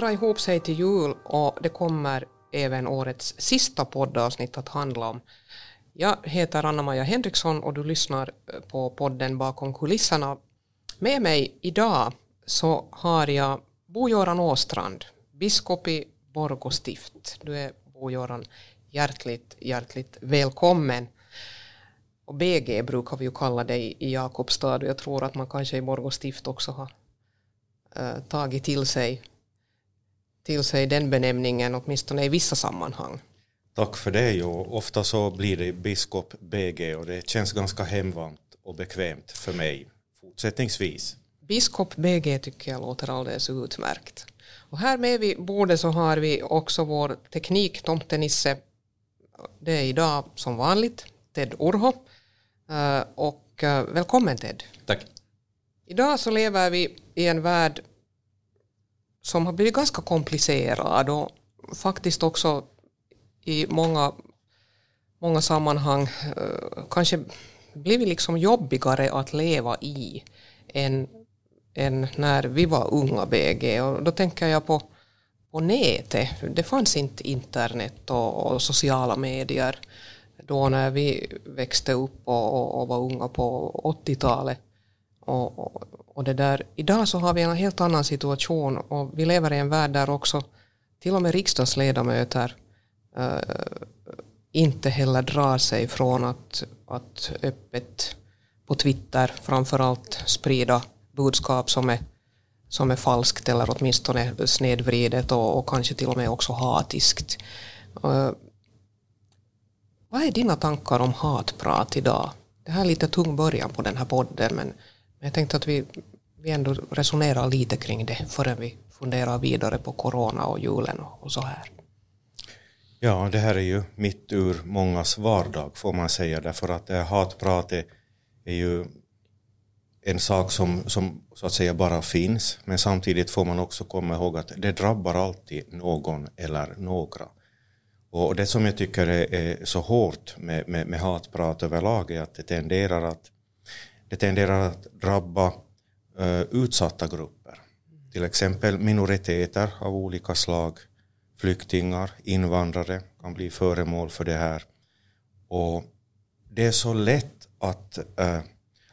dra ihop sig till jul och det kommer även årets sista poddavsnitt att handla om. Jag heter Anna-Maja Henriksson och du lyssnar på podden Bakom kulisserna. Med mig idag så har jag Bo-Göran Åstrand, biskop i Borgå stift. Du är Bo-Göran hjärtligt, hjärtligt välkommen. Och BG brukar vi ju kalla dig i Jakobstad och jag tror att man kanske i Borgå stift också har äh, tagit till sig, till sig den benämningen, åtminstone i vissa sammanhang. Tack för det. Jo. Ofta så blir det biskop BG och det känns ganska hemvant och bekvämt för mig fortsättningsvis. Biskop BG tycker jag låter alldeles utmärkt. Och här med vid bordet så har vi också vår teknik tomtenisse. Det är idag som vanligt Ted Urho. Uh, och uh, välkommen Ted. Tack. Idag så lever vi i en värld som har blivit ganska komplicerad och faktiskt också i många, många sammanhang eh, kanske blivit liksom jobbigare att leva i än, än när vi var unga BG. Och då tänker jag på, på nätet. Det fanns inte internet och, och sociala medier då när vi växte upp och, och, och var unga på 80-talet. Och, och, det där, idag så har vi en helt annan situation och vi lever i en värld där också till och med riksdagsledamöter äh, inte heller drar sig från att, att öppet på Twitter framförallt sprida budskap som är, som är falskt eller åtminstone snedvridet och, och kanske till och med också hatiskt. Äh, vad är dina tankar om hatprat idag? Det här är lite tung början på den här podden men jag tänkte att vi, vi ändå resonerar lite kring det förrän vi funderar vidare på corona och julen och, och så här. Ja, det här är ju mitt ur mångas vardag får man säga därför att det här hatpratet är ju en sak som, som så att säga bara finns men samtidigt får man också komma ihåg att det drabbar alltid någon eller några. Och det som jag tycker är, är så hårt med, med, med, hatprat överlag är att det tenderar att, det tenderar att drabba eh, utsatta grupper. Till exempel minoriteter av olika slag, flyktingar, invandrare kan bli föremål för det här. Och det är så lätt att, eh,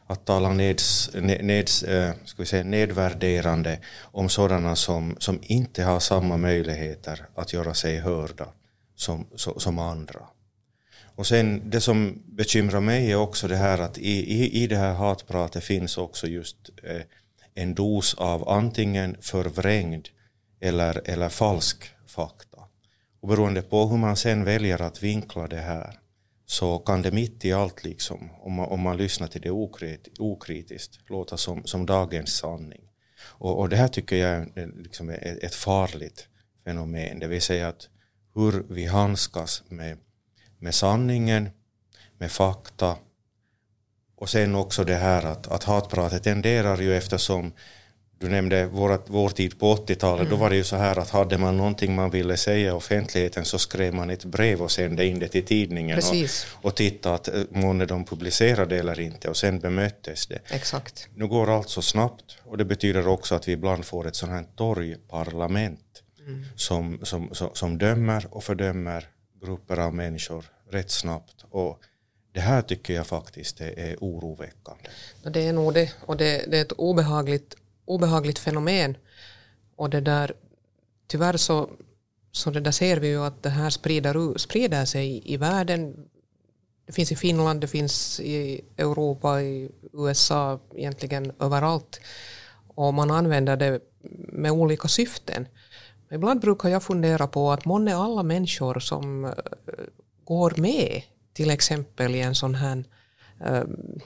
att tala neds, neds, eh, ska vi säga, nedvärderande om sådana som, som inte har samma möjligheter att göra sig hörda som, som andra. Och sen det som bekymrar mig är också det här att i, i, i det här hatpratet finns också just eh, en dos av antingen förvrängd eller, eller falsk fakta. Och beroende på hur man sen väljer att vinkla det här så kan det mitt i allt, liksom, om, man, om man lyssnar till det okrit, okritiskt, låta som, som dagens sanning. Och, och det här tycker jag är eh, liksom ett farligt fenomen, det vill säga att hur vi handskas med, med sanningen, med fakta och sen också det här att, att hatpratet tenderar ju eftersom du nämnde vår, vår tid på 80-talet, mm. då var det ju så här att hade man någonting man ville säga i offentligheten så skrev man ett brev och sände in det till tidningen och, och tittade att eh, månne de publicerade eller inte och sen bemöttes det. Exakt. Nu går allt så snabbt och det betyder också att vi ibland får ett sånt här torgparlament mm. som, som, som, som dömer och fördömer grupper av människor rätt snabbt. Och det här tycker jag faktiskt är, oroväckande. Det är nog det, och det, det är ett obehagligt, obehagligt fenomen. Och det där, tyvärr så, så det där ser vi ju att det här sprider, sprider sig i, i världen. Det finns i Finland, det finns i Europa, i USA, egentligen överallt. Och man använder det med olika syften. Ibland brukar jag fundera på att månne alla människor som eh, går med till exempel i en sån här ehm,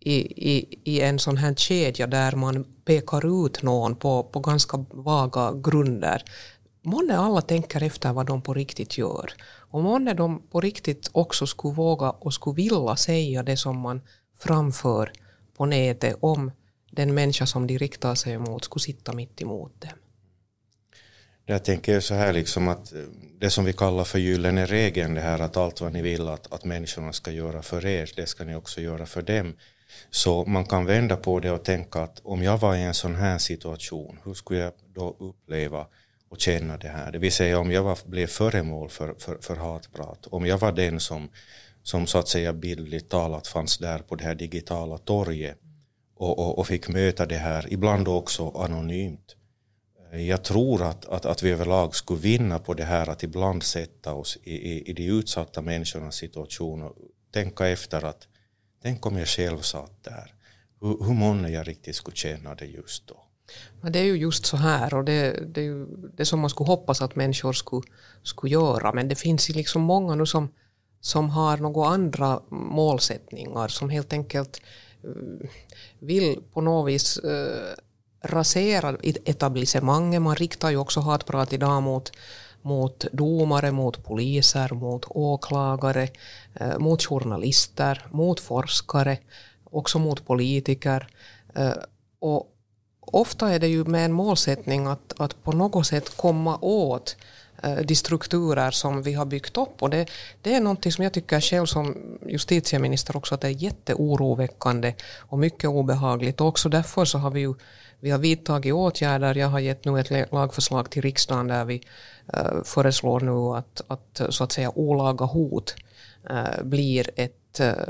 i, i, i en sån här kedja där man pekar ut någon på, på ganska vaga grunder. Månne alla tänker efter vad de på riktigt gör. Och månne de på riktigt också skulle våga och skulle vilja säga det som man framför på nätet om den människa som de riktar sig emot skulle sitta mitt emot dem. Jag tänker så här liksom att eh, det som vi kallar för gyllene regeln, det här att allt vad ni vill att, att människorna ska göra för er, det ska ni också göra för dem. Så man kan vända på det och tänka att om jag var i en sån här situation, hur skulle jag då uppleva och känna det här? Det vill säga om jag var, blev föremål för, för, för hatprat, om jag var den som, som så att säga bildligt talat fanns där på det här digitala torget och, och, och fick möta det här, ibland också anonymt. Jag tror att, att, att vi överlag skulle vinna på det här att ibland sätta oss i, i, i de utsatta människornas situation och tänka efter att tänk om jag själv satt där. Hur, hur många jag riktigt skulle känna det just då? Men det är ju just så här och det, det är ju det som man skulle hoppas att människor skulle, skulle göra. Men det finns ju liksom många nu som, som har några andra målsättningar som helt enkelt eh, vill på något vis eh, raserar etablissemanget. Man riktar ju också hatprat idag mot, mot domare, mot poliser, mot åklagare, eh, mot journalister, mot forskare, också mot politiker. Eh, och ofta är det ju med en målsättning att, att på något sätt komma åt eh, de strukturer som vi har byggt upp. Och det, det är någonting som jag tycker själv som justitieminister också att det är jätteoroväckande och mycket obehagligt. Och också därför så har vi ju vi har vidtagit åtgärder. Jag har gett nu ett lagförslag till riksdagen där vi eh, föreslår nu att, att eh, så att säga olaga hot eh, blir ett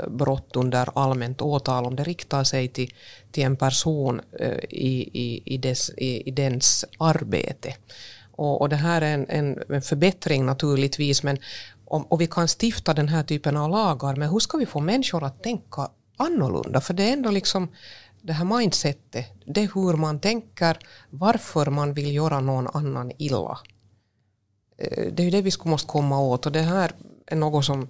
brott under allmänt åtal om det riktar sig till, till en person i, i, i, dess, i, i dens arbete. Och, och det här är en, en, en förbättring naturligtvis, men om, och vi kan stifta den här typen av lagar, men hur ska vi få människor att tänka annorlunda? För det är ändå liksom det här mindsetet, det är hur man tänker, varför man vill göra någon annan illa. Eh, det är ju det vi måste komma åt. Och det här är något som,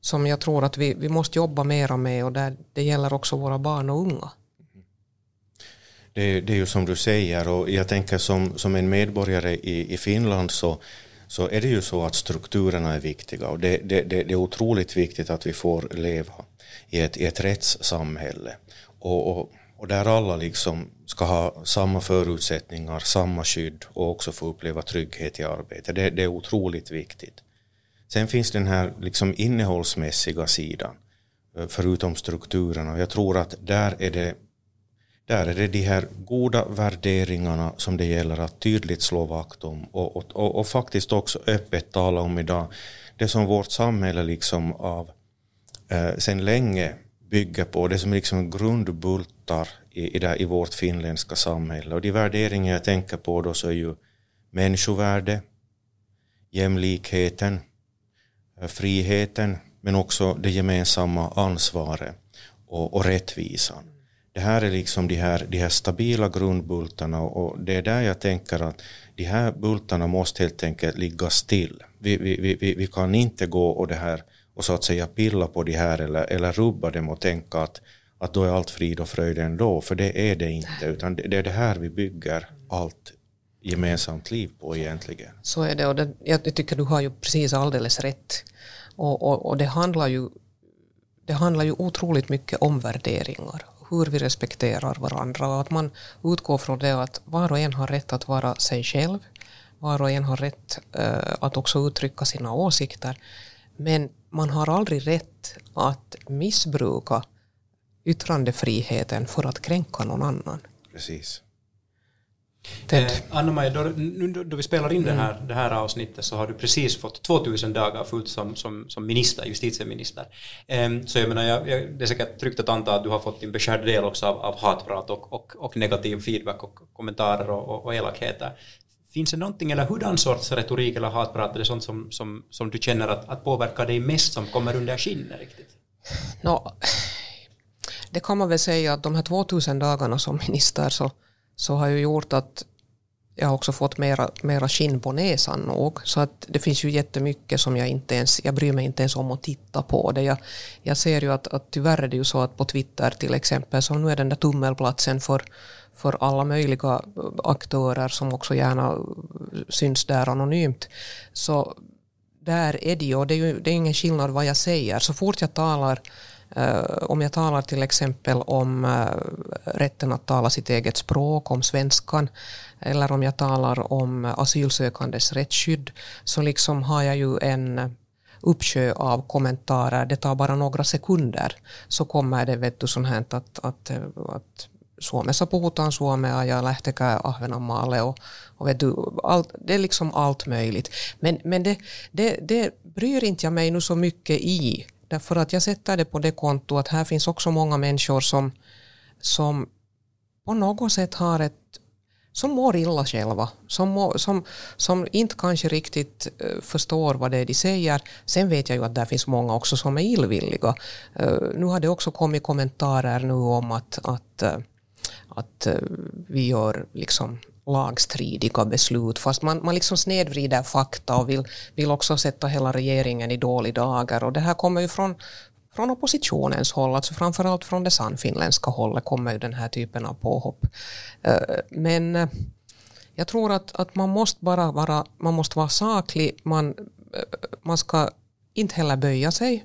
som jag tror att vi, vi måste jobba mera med. Och där det gäller också våra barn och unga. Det, det är ju som du säger. Och jag tänker som, som en medborgare i, i Finland så, så är det ju så att strukturerna är viktiga. Och det, det, det, det är otroligt viktigt att vi får leva i ett, i ett rättssamhälle. Och, och, och där alla liksom ska ha samma förutsättningar, samma skydd och också få uppleva trygghet i arbetet. Det, det är otroligt viktigt. Sen finns den här liksom innehållsmässiga sidan, eh, förutom strukturerna. Och jag tror att där är det där är det de här goda värderingarna som det gäller att tydligt slå vakt om och, och, och, och faktiskt också öppet tala om idag. Det som vårt samhälle liksom av eh, sen länge bygger på, det som liksom grundbultar i, i, där, i vårt finländska samhälle. Och de värderingar jag tänker på då så är ju människovärde, jämlikheten, eh, friheten men också det gemensamma ansvaret och, och rättvisan. Det här är liksom de här, de här stabila grundbultarna och det är där jag tänker att de här bultarna måste helt enkelt ligga still. Vi, vi, vi, vi kan inte gå och det här och så att säga pilla på de här eller, eller rubba dem och tänka att, att då är allt frid och fröjd ändå, för det är det inte, utan det, det är det här vi bygger allt gemensamt liv på egentligen. Så är det och det, jag tycker du har ju precis alldeles rätt. Och, och, och, det, handlar ju, det handlar ju otroligt mycket om värderingar, hur vi respekterar varandra och att man utgår från det att var och en har rätt att vara sig själv, var och en har rätt uh, att också uttrycka sina åsikter, men man har aldrig rätt att missbruka yttrandefriheten för att kränka någon annan. Precis. Eh, Anna-Maja, då, nu då vi spelar in mm. det, här, det här avsnittet så har du precis fått 2000 dagar fullt som, som, som minister, justitieminister. Eh, så jag menar, jag, jag, det är säkert tryggt att anta att du har fått din beskärda del också av, av hatprat och, och, och negativ feedback och kommentarer och, och, och elakheter. Finns det någonting, eller hurdan sorts retorik eller hatprat eller sånt som, som, som du känner att, att påverkar dig mest som kommer under skinnet riktigt? No, det kan man väl säga att de här 2000 dagarna som minister så så har ju gjort att jag har också fått mera, mera skinn på näsan nog. Så att det finns ju jättemycket som jag inte ens, jag bryr mig inte ens om att titta på det. Jag, jag ser ju att, att tyvärr är det ju så att på Twitter till exempel, så nu är den där tummelplatsen för, för alla möjliga aktörer som också gärna syns där anonymt. Så där är det ju, det är ju det är ingen skillnad vad jag säger. Så fort jag talar Eh, om jag talar till exempel om eh, rätten att tala sitt eget språk, om svenskan, eller om jag talar om asylsökandes rättsskydd, så liksom har jag ju en uppsjö av kommentarer. Det tar bara några sekunder så kommer det vet du, sånt här att, att, att, att Suomessa puhutaan suomea ja lähtekää Ahvenanmaalle och, och vet du, allt, det är liksom allt möjligt. Men, men det, det, det bryr inte jag mig nu så mycket i därför att jag sätter det på det konto att här finns också många människor som, som på något sätt har ett som mår illa själva, som, som, som inte kanske riktigt eh, förstår vad det är de säger. Sen vet jag ju att det finns många också som är illvilliga. Eh, nu har det också kommit kommentarer nu om att, att, eh, att eh, vi gör liksom lagstridiga beslut fast man, man liksom snedvrider fakta och vill, vill också sätta hela regeringen i dålig dagar och det här kommer ju från, från oppositionens håll, alltså framförallt från det sannfinländska hållet kommer ju den här typen av påhopp. Eh, men eh, jag tror att, att man måste bara vara, man måste vara saklig, man, man ska inte heller böja sig.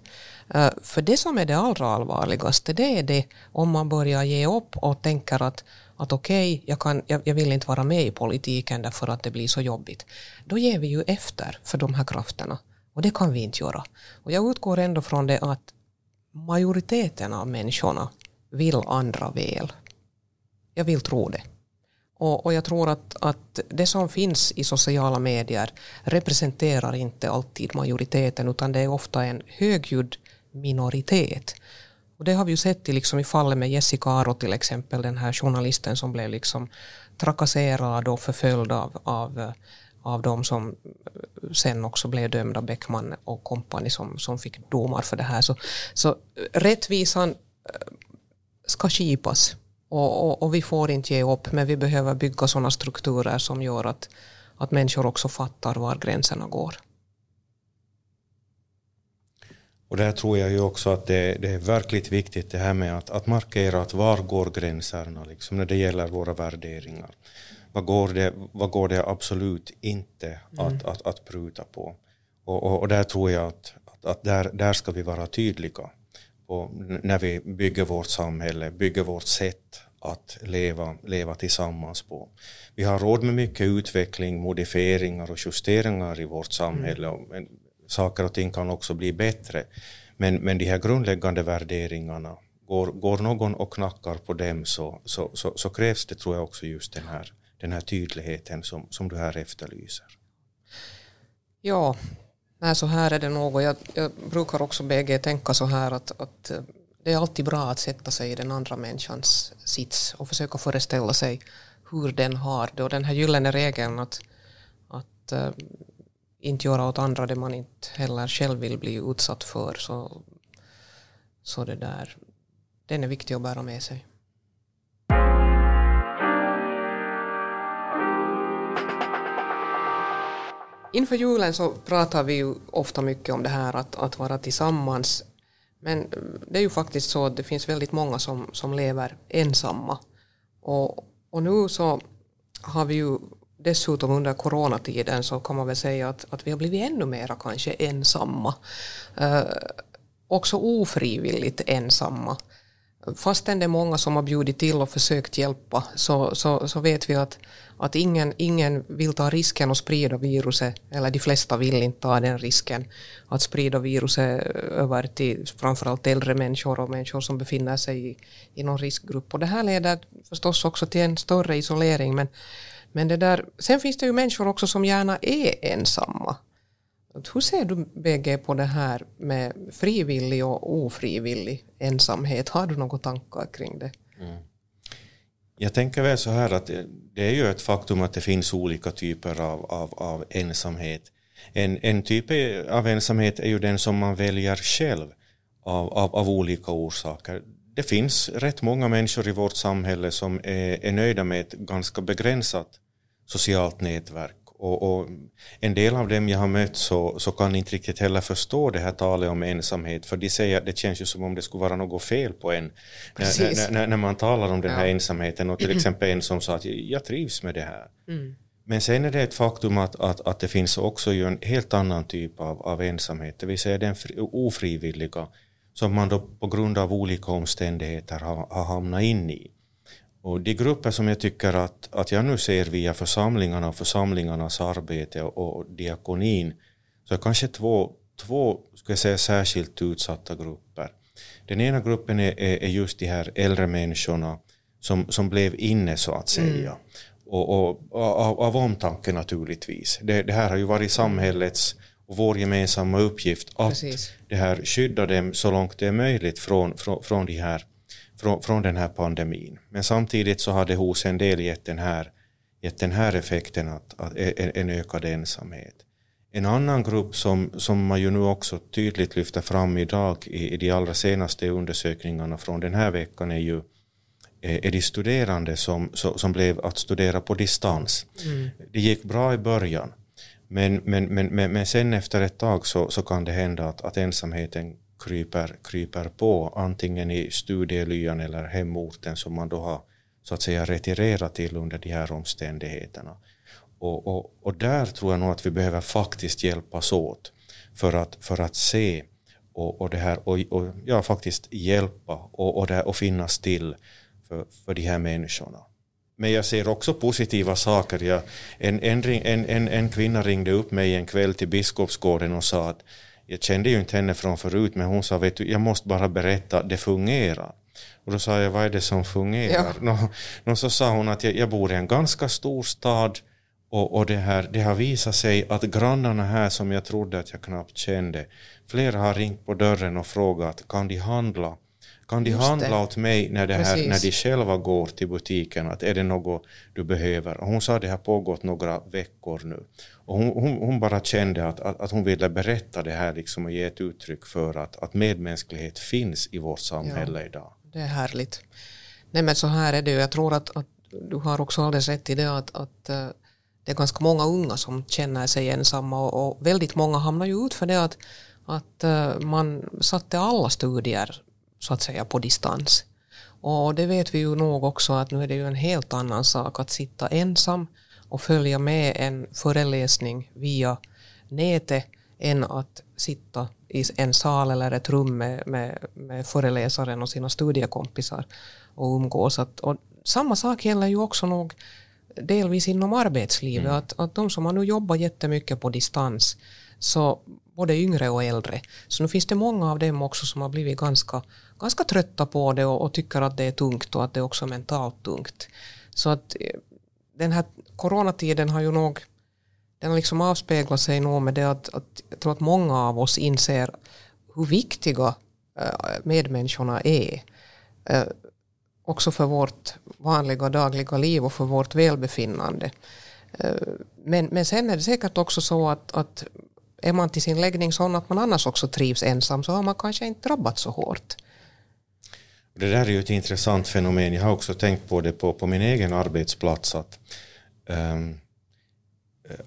Eh, för det som är det allra allvarligaste, det är det om man börjar ge upp och tänker att, att okej, okay, jag, jag, jag vill inte vara med i politiken därför att det blir så jobbigt. Då ger vi ju efter för de här krafterna. Och det kan vi inte göra. Och jag utgår ändå från det att majoriteten av människorna vill andra väl. Jag vill tro det. Och, och jag tror att, att det som finns i sociala medier representerar inte alltid majoriteten utan det är ofta en högljudd minoritet. Och det har vi ju sett i, liksom, i fallet med Jessica Aro till exempel, den här journalisten som blev liksom trakasserad och förföljd av, av av de som sen också blev dömda, Beckman och kompani som, som fick domar för det här. Så, så rättvisan eh, ska skipas och, och, och, vi får inte ge upp men vi behöver bygga sådana strukturer som gör att, att människor också fattar var gränserna går. Och där tror jag ju också att det, det, är verkligt viktigt det här med att, att markera att var går gränserna liksom, när det gäller våra värderingar vad går det, vad går det absolut inte mm. att, att, att pruta på? Och, och, och, där tror jag att, att, att, där, där ska vi vara tydliga på, när vi bygger vårt samhälle, bygger vårt sätt att leva, leva tillsammans på. Vi har råd med mycket utveckling, modifieringar och justeringar i vårt samhälle. Mm. Saker och ting kan också bli bättre. Men, men de här grundläggande värderingarna, går, går någon och knackar på dem så, så, så, så krävs det tror jag också just den här den här tydligheten som, som du här efterlyser? Ja, nej, så här är det nog. Jag, jag brukar också bägge tänka så här att, att eh, det är alltid bra att sätta sig i den andra människans sits och försöka föreställa sig hur den har det. Och den här gyllene regeln att, att eh, inte göra åt andra det man inte heller själv vill bli utsatt för. Så, så det där, den är viktig att bära med sig. Inför julen så pratar vi ju ofta mycket om det här att, att vara tillsammans. Men det är ju faktiskt så att det finns väldigt många som, som lever ensamma. Och, och nu så har vi ju dessutom under coronatiden så kan man väl säga att, att vi har blivit ännu mera kanske ensamma. Eh, också ofrivilligt ensamma. Fastän det är många som har bjudit till och försökt hjälpa så, så, så vet vi att att ingen, ingen vill ta risken att sprida viruset, eller de flesta vill inte ta den risken, att sprida viruset över till framförallt äldre människor och människor som befinner sig i, i någon riskgrupp. Och det här leder förstås också till en större isolering. Men, men det där, sen finns det ju människor också som gärna är ensamma. Hur ser du bägge på det här med frivillig och ofrivillig ensamhet? Har du några tankar kring det? Mm. Jag tänker väl så här att det är ju ett faktum att det finns olika typer av, av, av ensamhet. En, en typ av ensamhet är ju den som man väljer själv av, av, av olika orsaker. Det finns rätt många människor i vårt samhälle som är, är nöjda med ett ganska begränsat socialt nätverk. Och, och, en del av dem jag har mött så, så kan inte riktigt heller förstå det här talet om ensamhet för de säger att det känns ju som om det skulle vara något fel på en när, när, när, man talar om den här ensamheten. Och till exempel en som sa att jag trivs med det här. Mm. Men sen är det ett faktum att, att, att det finns också ju en helt annan typ av, av ensamhet, det vill säga den fri, ofrivilliga som man då på grund av olika omständigheter har, har hamnat in i. Och de grupper som jag tycker att, att jag nu ser via församlingarna och församlingarnas arbete och, och diakonin så är kanske två, två ska jag säga, särskilt utsatta grupper. Den ena gruppen är, är, just de här äldre människorna som, som blev inne så att säga. Mm. Och, och, och, av, av omtanke naturligtvis. Det, det, här har ju varit samhällets och vår gemensamma uppgift att Precis. det här skydda dem så långt det är möjligt från, från, från, de här, från, från den här pandemin. Men samtidigt så har det hos en del gett den här, gett den här effekten att, att en ökad ensamhet. En annan grupp som, som man ju nu också tydligt lyfter fram idag i, i de allra senaste undersökningarna från den här veckan är ju är de studerande som, som blev att studera på distans. Mm. Det gick bra i början men, men, men, men, men sen efter ett tag så, så kan det hända att, att ensamheten kryper, kryper på antingen i studielyan eller hemorten som man då har så att säga retirerat till under de här omständigheterna. Och, och, och där tror jag nog att vi behöver faktiskt hjälpas åt för att, för att se och, och, det här, och, och ja, faktiskt hjälpa och, och, det, och finnas till för, för de här människorna. Men jag ser också positiva saker. Jag, en, en, en, en, kvinna ringde upp mig en kväll till Biskopsgården och sa att jag kände ju inte henne från förut men hon sa vet du, jag måste bara berätta, det fungerar. Och då sa jag, vad är det som fungerar? Ja. Nå så sa hon att jag, jag bor i en ganska stor stad och, och det, här, det har visat sig att grannarna här som jag trodde att jag knappt kände, flera har ringt på dörren och frågat kan de handla? Kan de Just handla det. åt mig när, det här, när de själva går till butiken? Att är det något du behöver? Och hon sa att det har pågått några veckor nu. Och hon, hon, hon bara kände att, att, att, hon ville berätta det här liksom och ge ett uttryck för att, att medmänsklighet finns i vårt samhälle ja, idag. Det är härligt. Nej men så här är det Jag tror att, att du har också alldeles rätt i det att, att eh, det är ganska många unga som känner sig ensamma och, och väldigt många hamnar ju ut för det att, att eh, man satte alla studier så att säga på distans. Och det vet vi ju nog också att nu är det ju en helt annan sak att sitta ensam och följa med en föreläsning via nätet än att sitta i en sal eller ett rum med, med, med föreläsaren och sina studiekompisar och umgås. Att, och samma sak gäller ju också nog delvis inom arbetslivet. Mm. Att, att de som har nu jobbat jättemycket på distans så både yngre och äldre. Så nu finns det många av dem också som har blivit ganska, ganska trötta på det och, och tycker att det är tungt och att det är också mentalt tungt. Så att eh, den här coronatiden har ju nog den har liksom avspeglat sig nog med det att, att jag tror att många av oss inser hur viktiga eh, medmänniskorna är. Eh, också för vårt vanliga dagliga liv och för vårt välbefinnande. Men, men sen är det säkert också så att, att är man till sin läggning sån att man annars också trivs ensam så har man kanske inte drabbats så hårt. Det där är ju ett intressant fenomen. Jag har också tänkt på det på, på min egen arbetsplats. att um,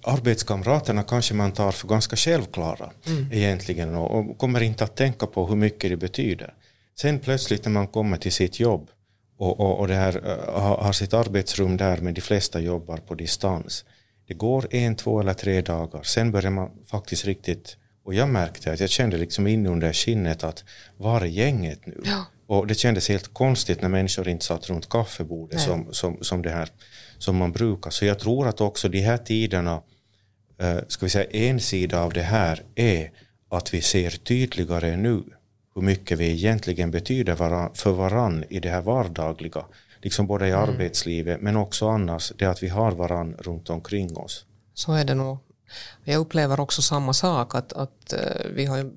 Arbetskamraterna kanske man tar för ganska självklara mm. egentligen och, och, kommer inte att tänka på hur mycket det betyder. Sen plötsligt när man kommer till sitt jobb och, och, och det här, uh, har sitt arbetsrum där men de flesta jobbar på distans det går en, två eller tre dagar. Sen börjar man faktiskt riktigt och jag märkte att jag kände liksom in under skinnet att var är gänget nu? Ja. Och det kändes helt konstigt när människor inte satt runt kaffebordet som, som, som det här som man brukar. Så jag tror att också de här tiderna, eh, ska vi säga en sida av det här är att vi ser tydligare nu hur mycket vi egentligen betyder varann, för varann i det här vardagliga liksom både i mm. arbetslivet men också annars, det att vi har varann runt omkring oss. Så är det nog. Jag upplever också samma sak, att, att eh, vi har ju,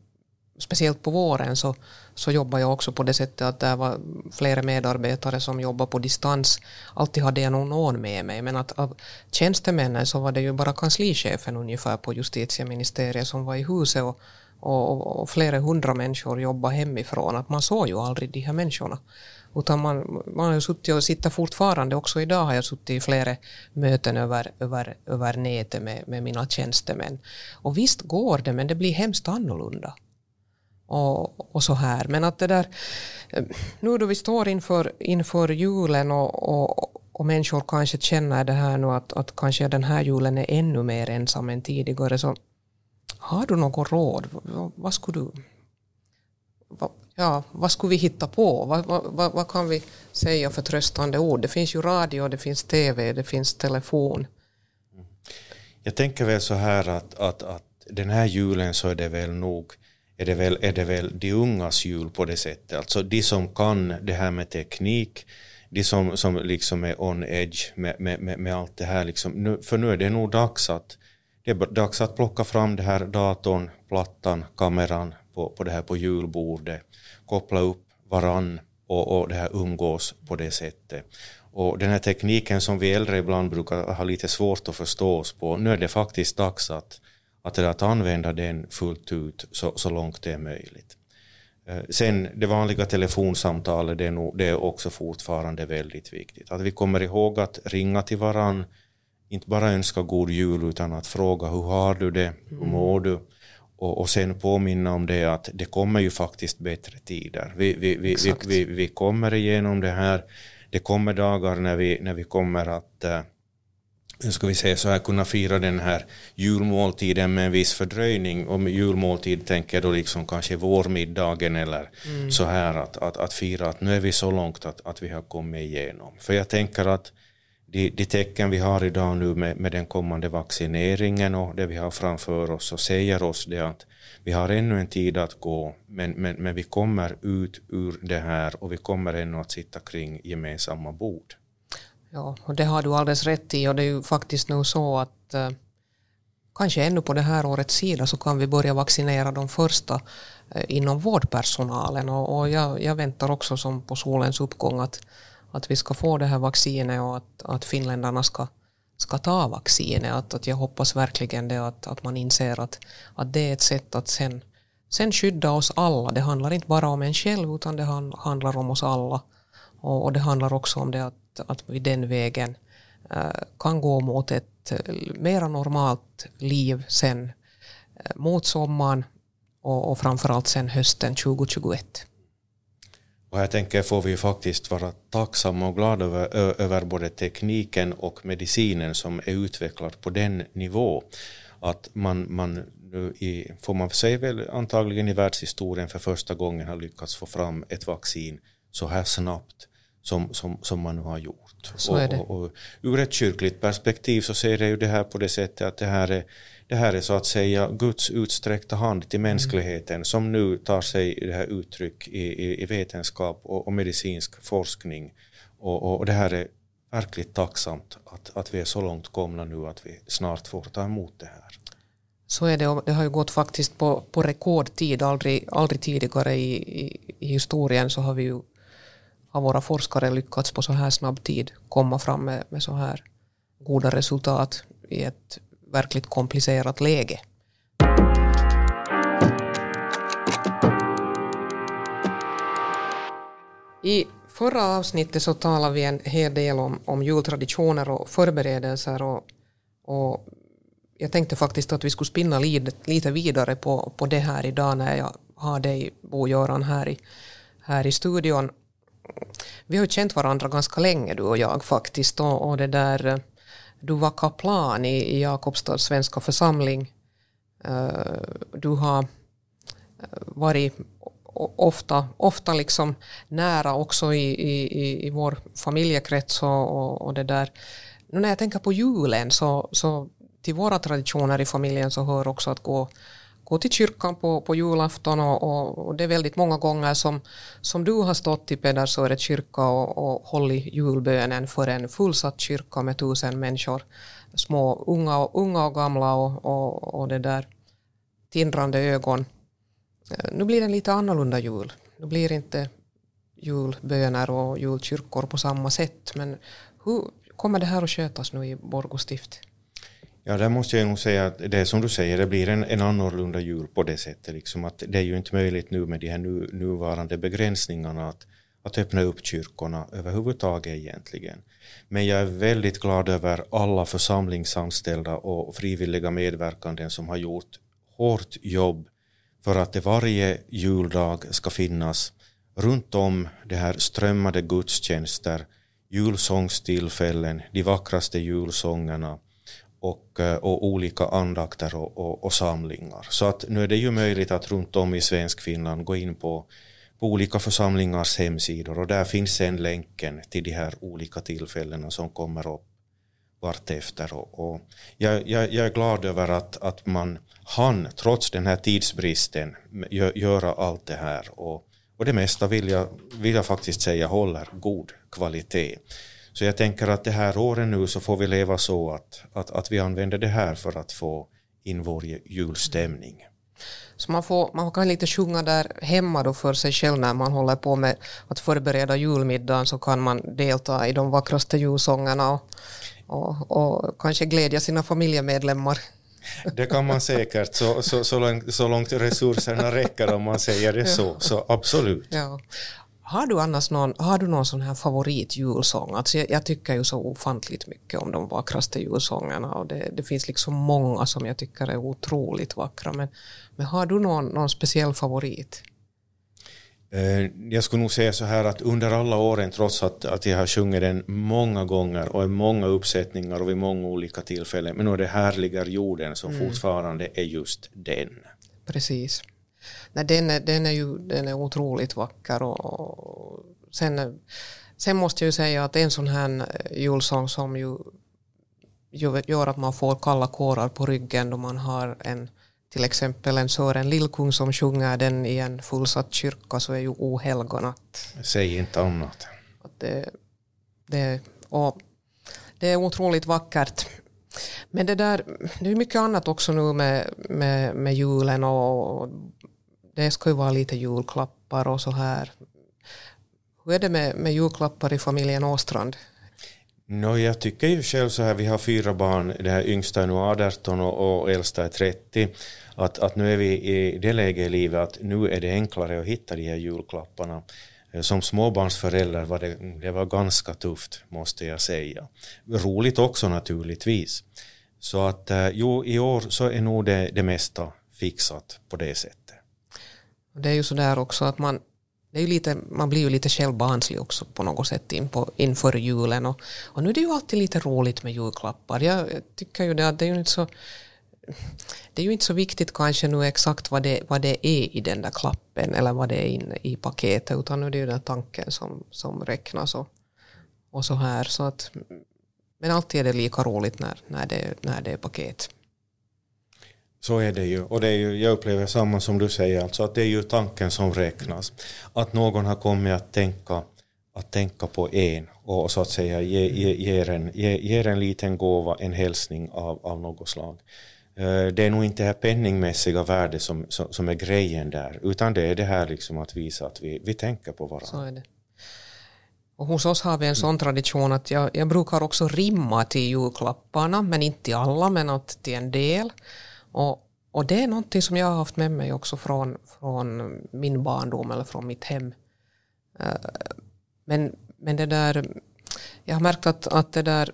speciellt på våren så, så jobbar jag också på det sättet att det var flera medarbetare som jobbar på distans. Alltid hade jag nog någon med mig, men att av tjänstemännen så var det ju bara kanslichefen ungefär på justitieministeriet som var i huset och, och, och flera hundra människor jobbade hemifrån. Att man såg ju aldrig de här människorna. Utan man, man har ju suttit och sitter fortfarande, också idag har jag suttit i flera möten över, över, över nätet med, med mina tjänstemän. Och visst går det, men det blir hemskt annorlunda. Och, och så här. Men att det där, eh, nu då vi står inför, inför julen och, och, och människor kanske känner det här nu att, att kanske den här julen är ännu mer ensam än tidigare, så har du något råd? Vad, vad skulle du ja, vad skulle vi hitta på? Vad, vad, vad, kan vi säga för tröstande ord? Det finns ju radio, det finns tv, det finns telefon. Jag tänker väl så här att, att, att den här julen så är det väl nog är det väl, är det väl de ungas jul på det sättet. Alltså de som kan det här med teknik, de som, som liksom är on edge med, med, med, med allt det här. Liksom. Nu, för nu är det nog dags att, det är dags att plocka fram det här datorn, plattan, kameran på, på det här på julbordet, koppla upp varann och, och det här umgås på det sättet. Och den här tekniken som vi äldre ibland brukar ha lite svårt att förstå oss på, nu är det faktiskt dags att, att, att använda den fullt ut så, så långt det är möjligt. Eh, sen det vanliga telefonsamtalet, det är, nog, det är också fortfarande väldigt viktigt. Att vi kommer ihåg att ringa till varann, inte bara önska god jul utan att fråga hur har du det, hur mm. mår du? Och, och sen påminna om det att det kommer ju faktiskt bättre tider. Vi, vi, vi, vi, vi, vi kommer igenom det här. Det kommer dagar när vi, när vi kommer att uh, ska vi säga så här, kunna fira den här julmåltiden med en viss fördröjning. Med julmåltid tänker jag då liksom kanske vårmiddagen eller mm. så här att, att, att fira att nu är vi så långt att, att vi har kommit igenom. För jag tänker att de, de tecken vi har idag nu med, med den kommande vaccineringen och det vi har framför oss så säger oss det att vi har ännu en tid att gå men, men, men vi kommer ut ur det här och vi kommer ännu att sitta kring gemensamma bord. Ja, och det har du alldeles rätt i och det är ju faktiskt nu så att eh, kanske ännu på det här årets sida så kan vi börja vaccinera de första eh, inom vårdpersonalen och, och jag, jag, väntar också som på solens uppgång att att vi ska få det här vaccinet och att, att finländarna ska, ska ta vaccinet. Att, att jag hoppas verkligen det att, att man inser att, att det är ett sätt att sen, sen skydda oss alla. Det handlar inte bara om en själv utan det handlar om oss alla. Och, och det handlar också om det att, att vi den vägen äh, kan gå mot ett eh, mera normalt liv sen äh, mot sommaren och, och framförallt sen hösten 2021. Och här tänker får vi faktiskt vara tacksamma och glada över, över både tekniken och medicinen som är utvecklad på den nivå. Att man, man nu i, får man säga väl antagligen i världshistorien för första gången har lyckats få fram ett vaccin så här snabbt som, som, som man nu har gjort. Så är det. Och, och, och, ur ett kyrkligt perspektiv så ser det ju det här på det sättet att det här är det här är så att säga Guds utsträckta hand till mänskligheten mm. som nu tar sig det här uttryck i, i, i vetenskap och, och, medicinsk forskning. Och, och, det här är verkligt tacksamt att, att vi är så långt komna nu att vi snart får ta emot det här. Så är det och det har ju gått faktiskt på, på rekordtid. Aldrig, aldrig tidigare i, i, i historien så har vi ju har våra forskare lyckats på så här snabb tid komma fram med, med så här goda resultat i ett verkligt komplicerat läge. I förra avsnittet så talade vi en hel del om, om jultraditioner och förberedelser och, och jag tänkte faktiskt att vi skulle spinna lite, lite vidare på, på det här idag när jag har dig, Bo-Göran, här i, här i studion. Vi har ju känt varandra ganska länge du och jag faktiskt och, och det där eh, du var kaplan i, i Jakobstads svenska församling. Uh, du har eh, varit ofta, ofta liksom nära också i, i, i vår familjekrets och, och, och, det där. Nu när jag tänker på julen så, så till våra traditioner i familjen så hör också att gå gå till kyrkan på, på julafton och, och, och, det är väldigt många gånger som, som du har stått i Pedersöret kyrka och, och hållit julbönen för en fullsatt kyrka med tusen människor, små unga och, unga och gamla och, och, och det där tindrande ögon. Eh, nu blir det en lite annorlunda jul. Nu blir det inte julböner och julkyrkor på samma sätt men hur kommer det här att skötas nu i Borgå stift? Ja, där måste jag nog säga att det är som du säger, det blir en, en annorlunda jul på det sättet. Liksom att det är ju inte möjligt nu med de här nu, nuvarande begränsningarna att, att öppna upp kyrkorna överhuvudtaget egentligen. Men jag är väldigt glad över alla församlingsanställda och frivilliga medverkande som har gjort hårt jobb för att det varje juldag ska finnas runt om det här strömmade gudstjänster, julsångstillfällen, de vackraste julsångerna och, eh, och olika andakter och, och, och, samlingar. Så att nu är det ju möjligt att runt om i svensk Finland gå in på, på olika församlingars hemsidor och där finns sen länken till de här olika tillfällena som kommer upp vartefter. Och, och jag, jag, jag, är glad över att, att man han, trots den här tidsbristen, göra allt det här. Och, och det mesta vill jag, vill jag faktiskt säga håller god kvalitet. Så jag tänker att det här året nu så får vi leva så att, att, att vi använder det här för att få in vår julstämning. Så man, får, man kan lite sjunga där hemma då för sig själv när man håller på med att förbereda julmiddagen så kan man delta i de vackraste julsångerna och, och, och kanske glädja sina familjemedlemmar. Det kan man säkert, så, så, så, långt, så långt resurserna räcker om man säger det så, så absolut. Ja. Har du annars någon, har du någon sån här favoritjulsång? Alltså jag, jag, tycker ju så ofantligt mycket om de vackraste julsångerna och det, det, finns liksom många som jag tycker är otroligt vackra. Men, men har du någon, någon speciell favorit? Eh, jag skulle nog säga så här att under alla åren, trots att, att jag har sjungit den många gånger och i många uppsättningar och vid många olika tillfällen, men är det härliga jorden som mm. fortfarande är just den. Precis. Nej, den, är, den, är ju, den är otroligt vacker och sen, sen måste jag ju säga att en sån här julsång som ju gör att man får kalla kårar på ryggen då man har en till exempel en Sören Lillkung som sjunger den i en fullsatt kyrka så är ju ohelgonat. Säg inte annat. Det, det, och det är otroligt vackert. Men det där, det är mycket annat också nu med, med, med julen och det ska ju vara lite julklappar och så här. Hur är det med, med julklappar i familjen Åstrand? No, jag tycker ju själv så här, vi har fyra barn, det här yngsta är nu 18 och, och äldsta är 30, att, att nu är vi i det läget i livet att nu är det enklare att hitta de här julklapparna. Eh, som småbarnsförälder var det, det var ganska tufft, måste jag säga. Roligt också naturligtvis. Så att eh, jo, i år så är nog det, det mesta fixat på det sättet. Det är ju sådär också att man, det är ju lite, man blir ju lite självbarnslig också på något sätt in på, inför julen. Och, och nu är det ju alltid lite roligt med julklappar. Jag, tycker ju det att det är ju inte så det är ju inte så viktigt kanske nu exakt vad det, vad det är i den där klappen eller vad det är inne i paketet utan nu är det ju den tanken som, som räknas och, och så här. Så att, men alltid är det lika roligt när, när, det, när det är paket. Så är det ju. Och det är ju, jag upplever samma som du säger, alltså att det är ju tanken som räknas. Att någon har kommit att tänka, att tänka på en och så att säga ge, ge, ger, en, ge, ger en liten gåva, en hälsning av, av något slag. Eh, det är nog inte det här penningmässiga värdet som, som, som, är grejen där, utan det är det här liksom att visa att vi, vi tänker på varandra. Så är det. Och hos oss har vi en sån tradition att jag, jag brukar också rimma till julklapparna, men inte till alla, men att till en del. Och, och det är någonting som jag har haft med mig också från, från min barndom eller från mitt hem. Eh, men, men det där, jag har märkt att, att det där,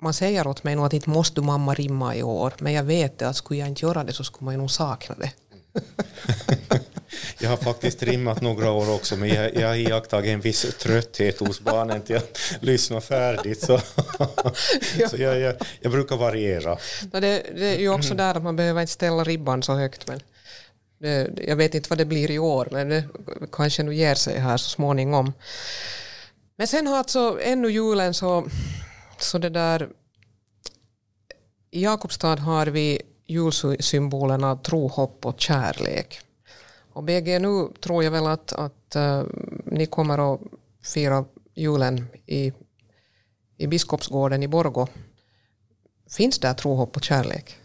man säger åt mig nog att inte måste du mamma rimma i år, men jag vet att skulle jag inte göra det så skulle man ju nog sakna det. Jag har faktiskt rimmat några år också, men jag, jag har iakttagit en viss trötthet hos barnen till att lyssna färdigt. Så, ja. så jag, jag, jag, brukar variera. det, det, är ju också där att man behöver inte ställa ribban så högt. Men det, jag vet inte vad det blir i år, men det kanske nu ger sig här så småningom. Men sen har alltså ännu julen så, så det där i Jakobstad har vi julsymbolerna tro, hopp och kärlek. Och BG, nu tror jag väl att, att äh, ni kommer att fira julen i, i Biskopsgården i Borgå. Finns där tro, hopp och kärlek?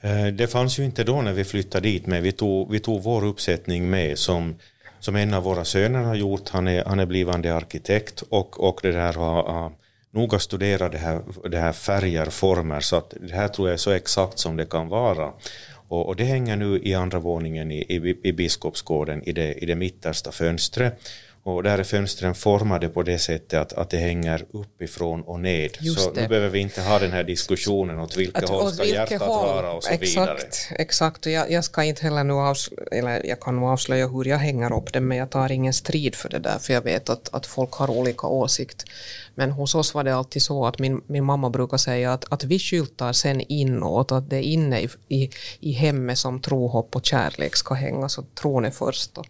Eh, det fanns ju inte då när vi flyttade dit, men vi tog, vi tog vår uppsättning med som, som en av våra söner har gjort. Han är, han är blivande arkitekt och, och det där har, har noga studerat det här, det här färger, former, så att det här tror jag är så exakt som det kan vara. Och, och det hänger nu i andra våningen i, i, i Biskopsgården i det, i det mittersta fönstret. Och där är fönstren formade på det sättet att, att det hänger uppifrån och ned. Just så det. nu behöver vi inte ha den här diskussionen åt vilka att, håll ska hjärtat håll, vara och så exakt, vidare. Exakt, och jag, jag, ska inte heller nu avslöja, eller jag kan nog avslöja hur jag hänger upp det, men jag tar ingen strid för det där, för jag vet att, att folk har olika åsikt. Men hos oss var det alltid så att min, min mamma brukar säga att, att vi skyltar sen inåt, att det är inne i, i, i hemmet som tro, hopp och kärlek ska hänga, så tron är först. Och,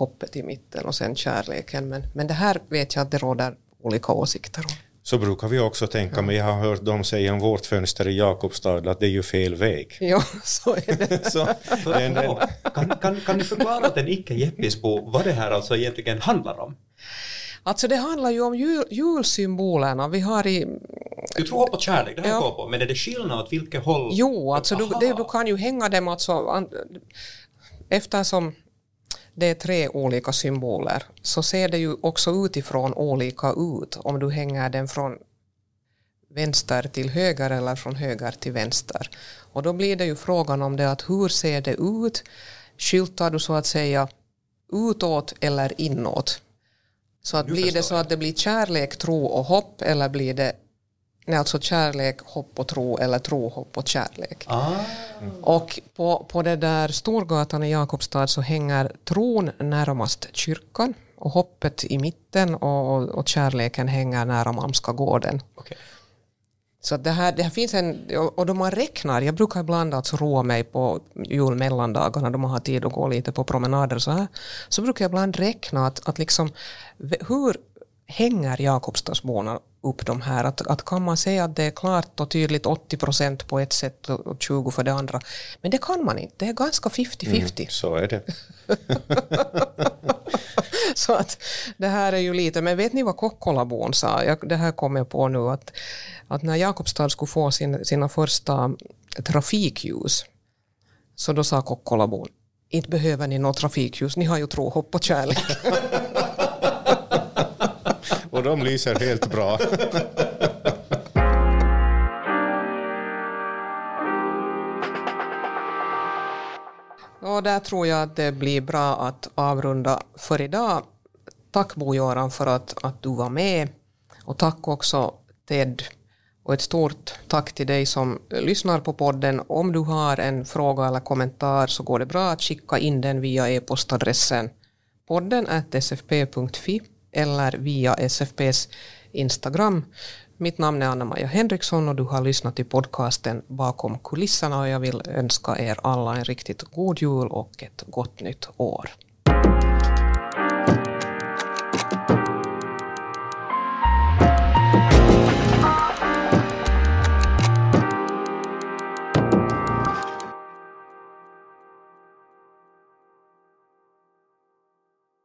hoppet i mitten och sen kärleken. Men, men det här vet jag att det råder olika åsikter om. så brukar vi också tänka, men jag har hört dem säga om vårt fönster i Jakobstad att det är ju fel väg. Ja, så är det. så, den, den... Kan, kan, kan ni förklara åt en icke-Jeppisbo vad det här alltså egentligen handlar om? Alltså det handlar ju om jul, julsymbolerna. Vi har i... Du tror på kärlek, det har jag på, men är det skillnad åt vilket håll? Jo, alltså du, det, du kan ju hänga dem alltså eftersom det är tre olika symboler så ser det ju också utifrån olika ut om du hänger den från vänster till höger eller från höger till vänster. Och då blir det ju frågan om det att hur ser det ut? Skyltar du så att säga utåt eller inåt? Så att blir det så att det blir kärlek, tro och hopp eller blir det Nej, alltså kärlek, hopp och tro eller tro, hopp och kärlek. Ah. Och på, på det där Storgatan i Jakobstad så hänger tron närmast kyrkan och hoppet i mitten och, och kärleken hänger nära Malmska gården. Okay. Så det här, det här finns en, och då man räknar, jag brukar ibland alltså roa mig på julmellandagarna då man har tid att gå lite på promenader så här, så brukar jag ibland räkna att, att liksom, hur hänger Jakobstadsborna upp de här? Att, att kan man säga att det är klart och tydligt 80 procent på ett sätt och 20 för det andra? Men det kan man inte, det är ganska 50-50. Mm, så är det. så att det här är ju lite, men vet ni vad Kokkolabon sa? Jag, det här kommer jag på nu, att, att när Jakobstad skulle få sin, sina första trafikljus, så då sa Kokkolabon, inte behöver ni något trafikljus, ni har ju tro, hopp och kärlek. och de lyser helt bra. Ja, där tror jag att det blir bra att avrunda för idag. Tack Bo-Göran för att, att du var med och tack också Ted och ett stort tack till dig som lyssnar på podden. Om du har en fråga eller kommentar så går det bra att skicka in den via e-postadressen podden sfp.fi eller via SFPs Instagram. Mitt namn är Anna-Maja Henriksson och du har lyssnat till podcasten Bakom kulisserna och jag vill önska er alla en riktigt god jul och ett gott nytt år.